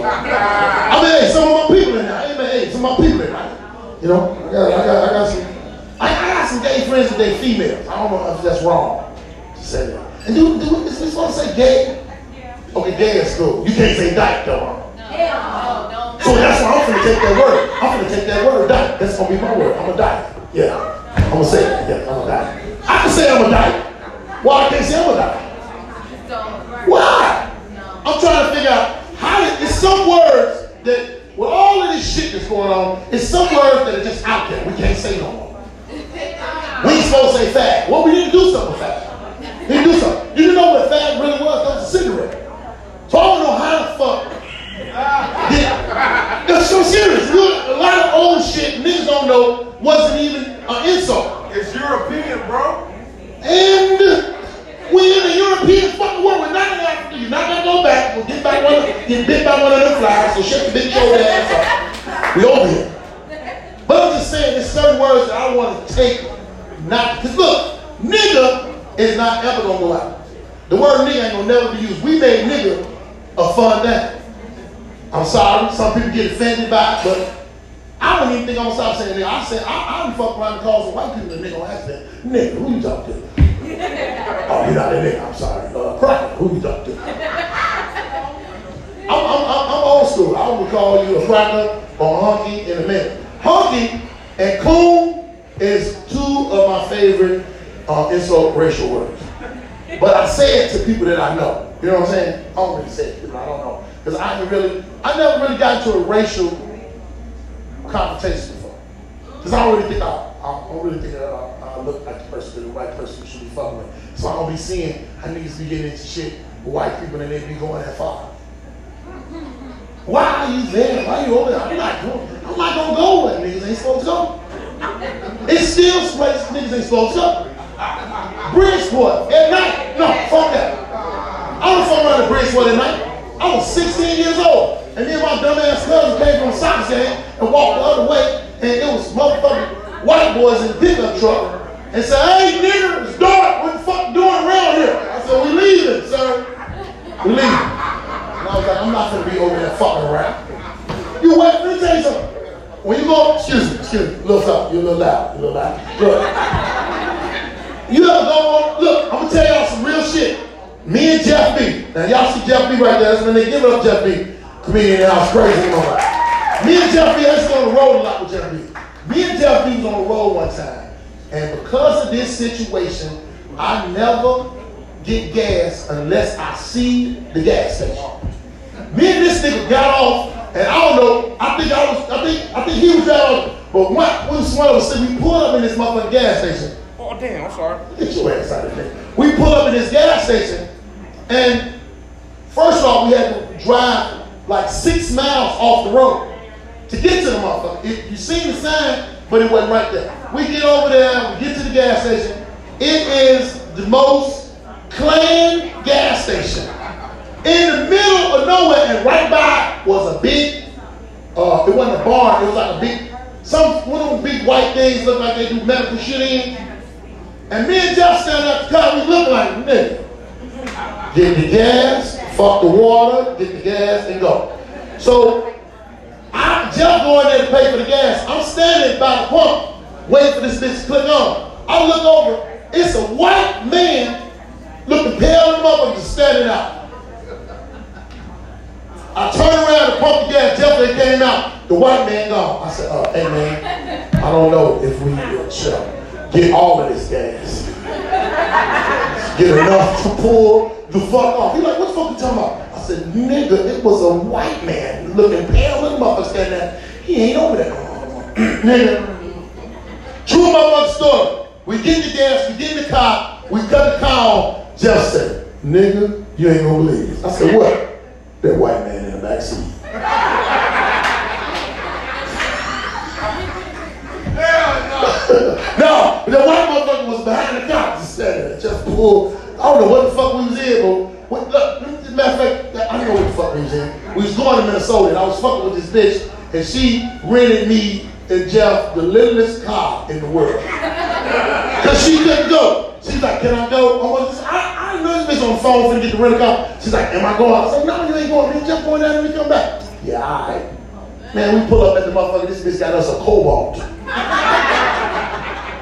[SPEAKER 1] I mean, hey, some of my people in there. Hey, man, hey, some of my people in there. You know, I got, I got, I got some, I, got some gay friends that they females. I don't know if that's wrong to say that. And do, do is this supposed to say gay? Okay, gay is cool. You can't say dyke though.
[SPEAKER 3] No.
[SPEAKER 1] So that's why I'm gonna take that word. I'm gonna take that word, dyke. That's gonna be my word. I'm a dyke. Yeah. I'm gonna say it. Yeah, I'm a dyke. I can say I'm a dyke. Why I can't say I'm a dyke? Why? I'm trying to figure out how some words that with all of this shit that's going on, it's some words that are just out there. We can't say no more. We ain't supposed to say fag. Well, we need to do something with fag. We need to do something. You didn't know what fag really was? That was a cigarette. So I don't know how the fuck. Yeah. That's so serious. Look, a lot of old shit niggas don't know wasn't even an insult.
[SPEAKER 2] It's European, bro.
[SPEAKER 1] And we in the European fucking world, we're not in Africa. You're not gonna go back. We'll get back one, get bit by one of them flies. So shut the bitch your ass up. We over here. But I'm just saying, there's certain words that I want to take. Not because look, nigga is not ever gonna go out. The word nigga ain't gonna never be used. We made nigga a fun name. I'm sorry, some people get offended by it, but I don't even think I'm gonna stop saying nigga. I said I, I done fuck around and call some white people a nigga on accident. Nigga, who you talking to? [laughs] oh, you're not a nigga. I'm sorry. Uh, cracker, who you talking to? I'm, I'm, I'm, old school. I call you a cracker or a hunky in a minute. Honky and coon is two of my favorite uh, insult racial words. But I say it to people that I know. You know what I'm saying? I don't really say it to people I don't know. Because I really, I never really got into a racial confrontation before. Because I don't really think I, I don't really think I, I look like the person the right person with. So I don't be seeing how niggas be getting into shit with white people and they be going that far. Why are you there? Why are you over there? I'm not going. I'm not gonna go where niggas ain't supposed to go. It's still places niggas ain't supposed to go. Bridgeport at night. No, fuck that. I was fucking around the Bridgeport at night. I was 16 years old. And and my dumbass cousin came from Sox and walked the other way. And it was motherfucking white boys in pickup truck. And said, hey nigga, it's dark. What the fuck doing around here? I said, we leaving, sir. We leaving. And I was like, I'm not gonna be over there fucking around. You wait, let me tell you something. When you go, excuse me, excuse me, little something, you're a little loud, you're a little loud. Look. You ever go on, look, I'm gonna tell y'all some real shit. Me and Jeff B. Now y'all see Jeff B right there, that's when they give it up Jeff B. Comedian in the house, crazy. Me and Jeff B, I used to go on the road a lot with Jeff B. Me and Jeff B was on the road one time. And because of this situation, I never get gas unless I see the gas station. Me and this nigga got off, and I don't know. I think I was. I think. I think he was out. But one, when one of us we pulled up in this motherfucking gas station.
[SPEAKER 2] Oh, damn, I'm sorry.
[SPEAKER 1] Get your ass out of there. We pull up in this gas station, and first off, we had to drive like six miles off the road to get to the motherfucker. If you seen the sign, but it wasn't right there. We get over there, we get to the gas station. It is the most clean gas station in the middle of nowhere, and right by was a big. Uh, it wasn't a barn. It was like a big, some one of them big white things look like they do medical shit in. And me and Jeff standing up car, we look like nigga. Get the gas, fuck the water, get the gas, and go. So I Jeff going there to pay for the gas. I'm standing by the pump, waiting for this bitch to click on. I look over, it's a white man looking pale and motherfucker just standing out. I turn around to pump the gas. They came out. The white man gone. I said, uh, hey man, I don't know if we should get all of this gas. Get enough to pull the fuck off. He's like, what the fuck are you talking about? Said, nigga, it was a white man looking pale and motherfucker standing there. He ain't over there. [clears throat] nigga. True motherfucker story. We get the gas, we get the car, we cut the car off. Jeff said, nigga, you ain't gonna believe this. I said, what? That white man in the back seat. [laughs] no, the white motherfucker was behind the just standing there, just pulled. I don't know what the fuck we was in, but What, look, matter of fact, I don't know what the fuck we was in. We was going to Minnesota, and I was fucking with this bitch, and she rented me and Jeff the littlest car in the world. [laughs] Cause she couldn't go. She's like, can I go? I was I, I know this bitch on the phone to get the rental car. She's like, am I going? I said, no, you ain't going. Me just going down and we come back. Yeah, all right. Man, we pull up at the motherfucker. This bitch got us a cobalt. [laughs]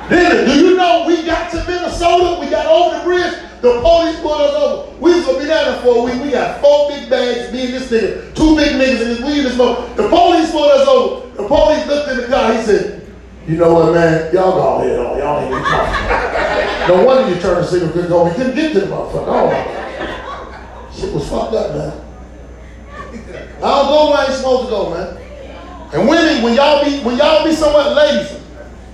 [SPEAKER 1] Nigga, do you know we got to Minnesota? We got over the bridge. The police pulled us over. We was gonna be down there for a week. We got four big bags, me and this nigga, two big niggas in this, we in this smoke. The police pulled us over. The police looked in the car. He said, you know what, man? Y'all go ahead on. Y'all ain't even talking. no wonder you turned the signal couldn't go. We couldn't get to the motherfucker. Oh. Shit was fucked up, man. I don't go where I ain't supposed to go, man. And women, when y'all be when y'all be somewhat lazy,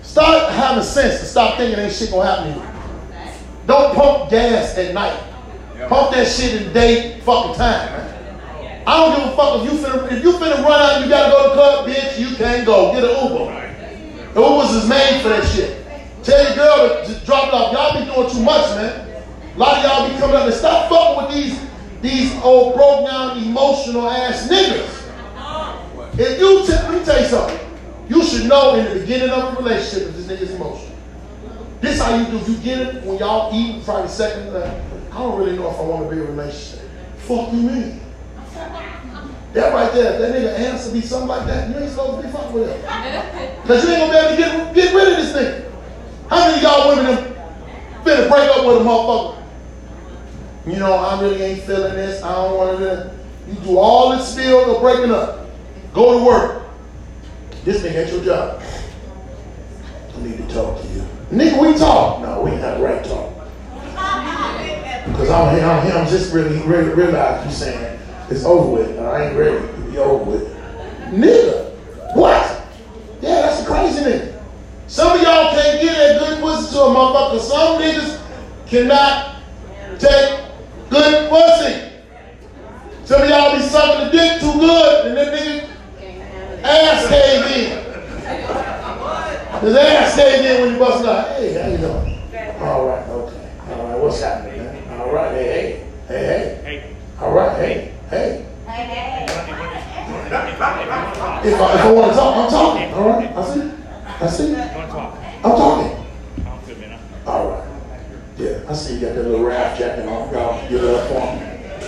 [SPEAKER 1] start having sense and stop thinking ain't shit gonna happen to you. Don't pump gas at night. Pump that shit in day fucking time, man. I don't give a fuck if you finna if you finna run out and you gotta go to the club, bitch, you can't go. Get an Uber. The Ubers is made for that shit. Tell your girl to drop it off. Y'all be doing too much, man. A lot of y'all be coming up and stop fucking with these these old broke down emotional ass niggas. If you t- let me tell you something, you should know in the beginning of a relationship if this nigga's emotional. This how you do. You get it when y'all eat Friday second. Uh, I don't really know if I want to be in a relationship. Fuck you mean? That right there, that nigga answer be something like that, you ain't supposed to be fucking with him. [laughs] Cause you ain't gonna be able to get, get rid of this nigga. How many of y'all women have finna break up with a motherfucker? You know, I really ain't feeling this. I don't want to. You do all this spill of breaking up. Go to work. This nigga ain't your job. I need to talk to you. Nigga, we talk. No, we ain't have the right talk. Because I'm here, I'm here, I'm just really, really realize you saying it's over with. I ain't ready to be over with. Nigga, what? Yeah, that's a crazy nigga. Some of y'all can't get that good pussy to a motherfucker. Some niggas cannot take good pussy. Some of y'all be sucking the dick too good, and that nigga ass caved in. His ass caved in when you busting out. Hey, how you doing? All right, okay. All right, what's happening, man? All right, hey, hey, hey, hey. hey. All right, hey, hey. hey, If I, if I want to talk, I'm talking. All right, I see. I see. I'm talking. I'm talking. All right. Yeah, I see you got that little raft jacket on. Y'all, you little form.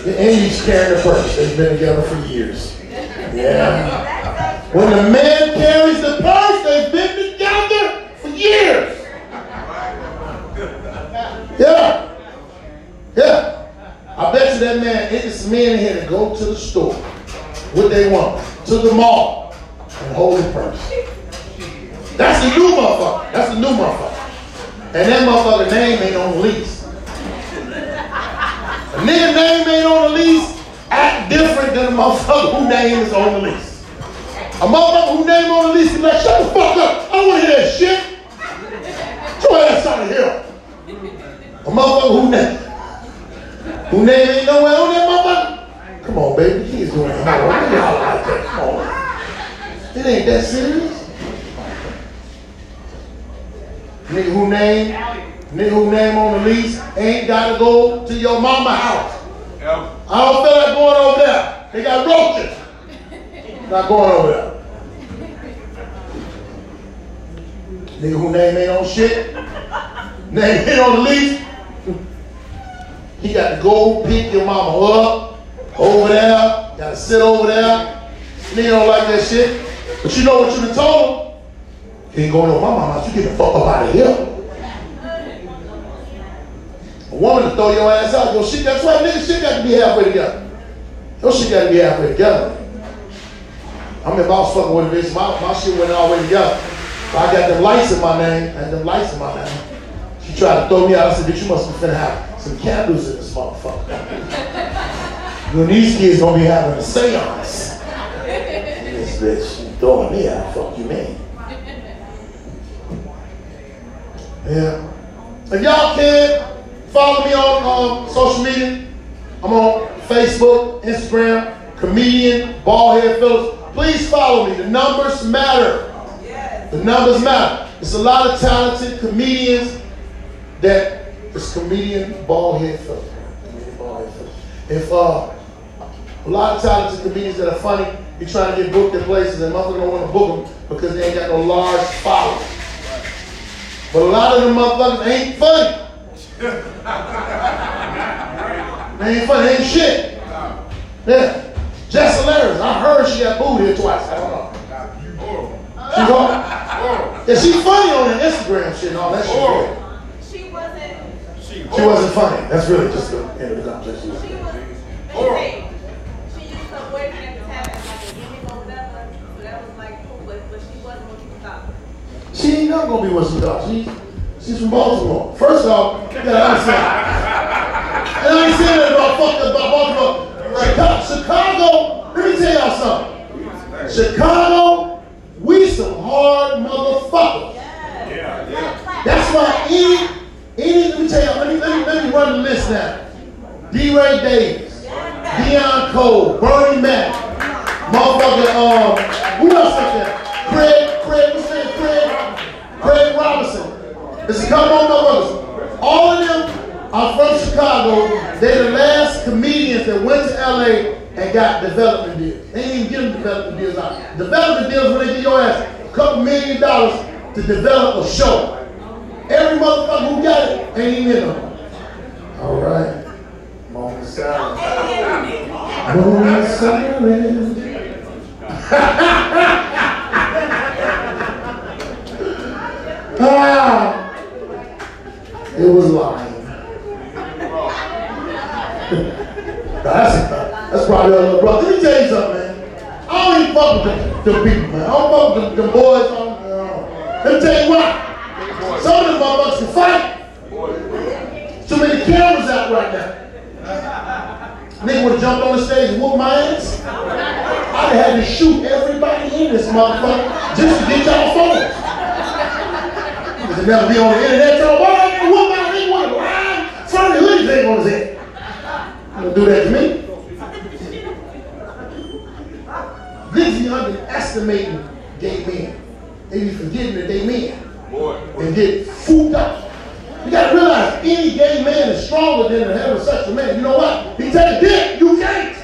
[SPEAKER 1] And he's carrying a purse. They've been together for years. Yeah. When the man carries the purse, they've been together for years. Yeah. Yeah. I bet you that man, it's men here to go to the store, what they want, to the mall, and hold his purse. That's the new motherfucker. That's the new motherfucker. And that motherfucker name ain't on the lease. A nigga name ain't on the lease, act different than a motherfucker whose name is on the lease. A motherfucker whose name on the lease is like, shut the fuck up. I don't want to hear that shit. Your ass out of here. A motherfucker who name, who name ain't nowhere on that motherfucker. Come on, baby. Kids doing it. Come on. Look at y'all like that. Come on. It ain't that serious. Nigga who name, nigga who name on the lease ain't gotta go to your mama house.
[SPEAKER 2] Yep.
[SPEAKER 1] I don't feel like going over there. They got roaches. Not going over there. Nigga who name ain't on shit. Name ain't on the lease. He got to go pick your mama up over there. Got to sit over there. Nigga don't like that shit. But you know what you done told him? Ain't going to my mama house. You get the fuck up out of here. A woman to throw your ass out. Your shit, that's why nigga shit got to be halfway together. Your shit got to be halfway together. I mean, if I fucking with a bitch, my, my shit went all the way together. I got them lights in my name. and them lights in my name. She tried to throw me out. I said, bitch, you must be finna have some candles in this motherfucker. [laughs] when these kids gonna be having a seance. this bitch, she throwing me out. Fuck you, man. Yeah. If y'all can, follow me on um, social media. I'm on Facebook, Instagram, comedian, baldhead Phillips. Please follow me. The numbers matter. The numbers matter. It's a lot of talented comedians that is comedian Phillips. if uh, a lot of talented comedians that are funny, be trying to get booked in places, and motherfuckers don't want to book them because they ain't got no large following. But a lot of them motherfuckers ain't funny. [laughs] they ain't funny, they ain't shit. Yeah. Jess Hilarious, I heard she got booed here twice. I don't know. She go, yeah, she funny on her Instagram shit and all that shit.
[SPEAKER 3] She wasn't.
[SPEAKER 1] She wasn't funny. That's really just the end of the conversation.
[SPEAKER 3] She was. They say she used her boyfriend at as like a gimmick or whatever. So that was like cool, but, but she wasn't what you thought.
[SPEAKER 1] She ain't not gonna be what she thought. She's she's from Baltimore. First off, you gotta understand. And I ain't saying that about fucking about Baltimore. Chicago, Chicago, let me tell y'all something. Chicago, we some hard motherfuckers. That's why any, any, let me tell y'all, let me, the list now. D-Ray Davis, Deon Cole, Bernie Mac, motherfucker, um, who else up there? Craig, Craig, what's name? Craig, Craig Robinson. It's a couple more motherfuckers. All of them are from Chicago. They're the last comedians that went to LA and got development deals. They ain't even get them development deals out. Development deals when they give your ass a couple million dollars to develop a show. Every motherfucker who got it ain't even in them. All right. Moment of silence. Moment of silence. ah, it was lying. [laughs] that's, that's probably a little brother. Let me tell you something, man. I don't even fuck with them, them people, man. I don't fuck with them, them boys. Let me tell you what. Some of them motherfuckers can fight. Too many cameras out right now. Nigga would have jumped on the stage and whooped my ass. I'd have had to shoot everybody in this motherfucker just to get y'all phones. Because it never be on the internet. Y'all, why I ain't whoop my nigga with a line? Sonny hoodie thing on his head. Don't do that to me. Lizzie underestimating gay men. They be forgetting that they men. And get fooled up. You gotta realize any gay man is stronger than a heterosexual man. You know what? He take a dick, you can't.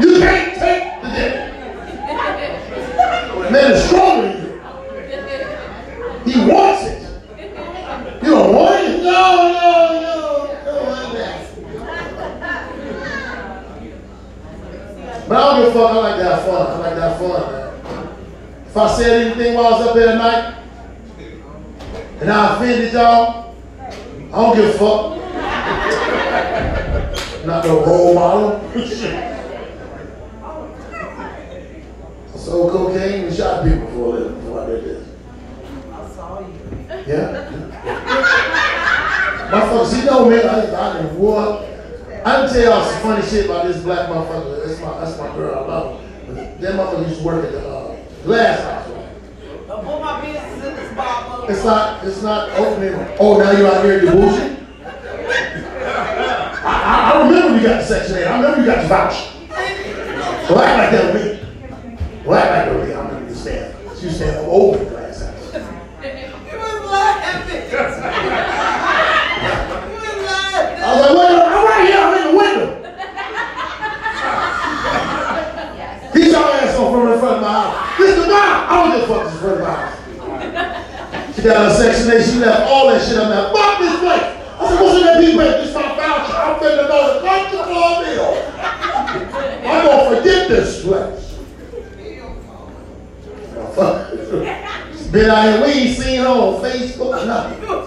[SPEAKER 1] You can't take the dick. Man is stronger than you. He wants it. You don't want it? No, no, no. But I don't give a fuck. I like that fun. I like that fun, man. If I said anything while I was up there tonight, and I offended y'all, I don't give a fuck. Not no role model. I sold cocaine and shot people for a living before I did this. Yeah. Motherfucker, see, no man, I, I done what? I can tell y'all some funny shit about this black motherfucker. That's my, that's my girl. I love her. That motherfucker used to work at the uh, glass
[SPEAKER 4] put my business in this bar.
[SPEAKER 1] It's not, it's not opening. Oh, now you're out here delusion? I, I, I remember you got the section 8. I remember you got the voucher. Well, act like that with me. Well, act like that with me. I remember you stand. You stand up oh, over the glass house.
[SPEAKER 4] You was laughing. You was laughing.
[SPEAKER 1] I was like, wait, I'm right here. I'm in the window. Get your ass on from in front of my house. This is my house. I don't give a fuck this of my. She got her section 8. She left all that shit up there. Fuck this place. I said, what's in that big place? This is my voucher. I'm finna go to country for a meal. I'm gonna forget this place. Been out here, we ain't seen her on Facebook nothing.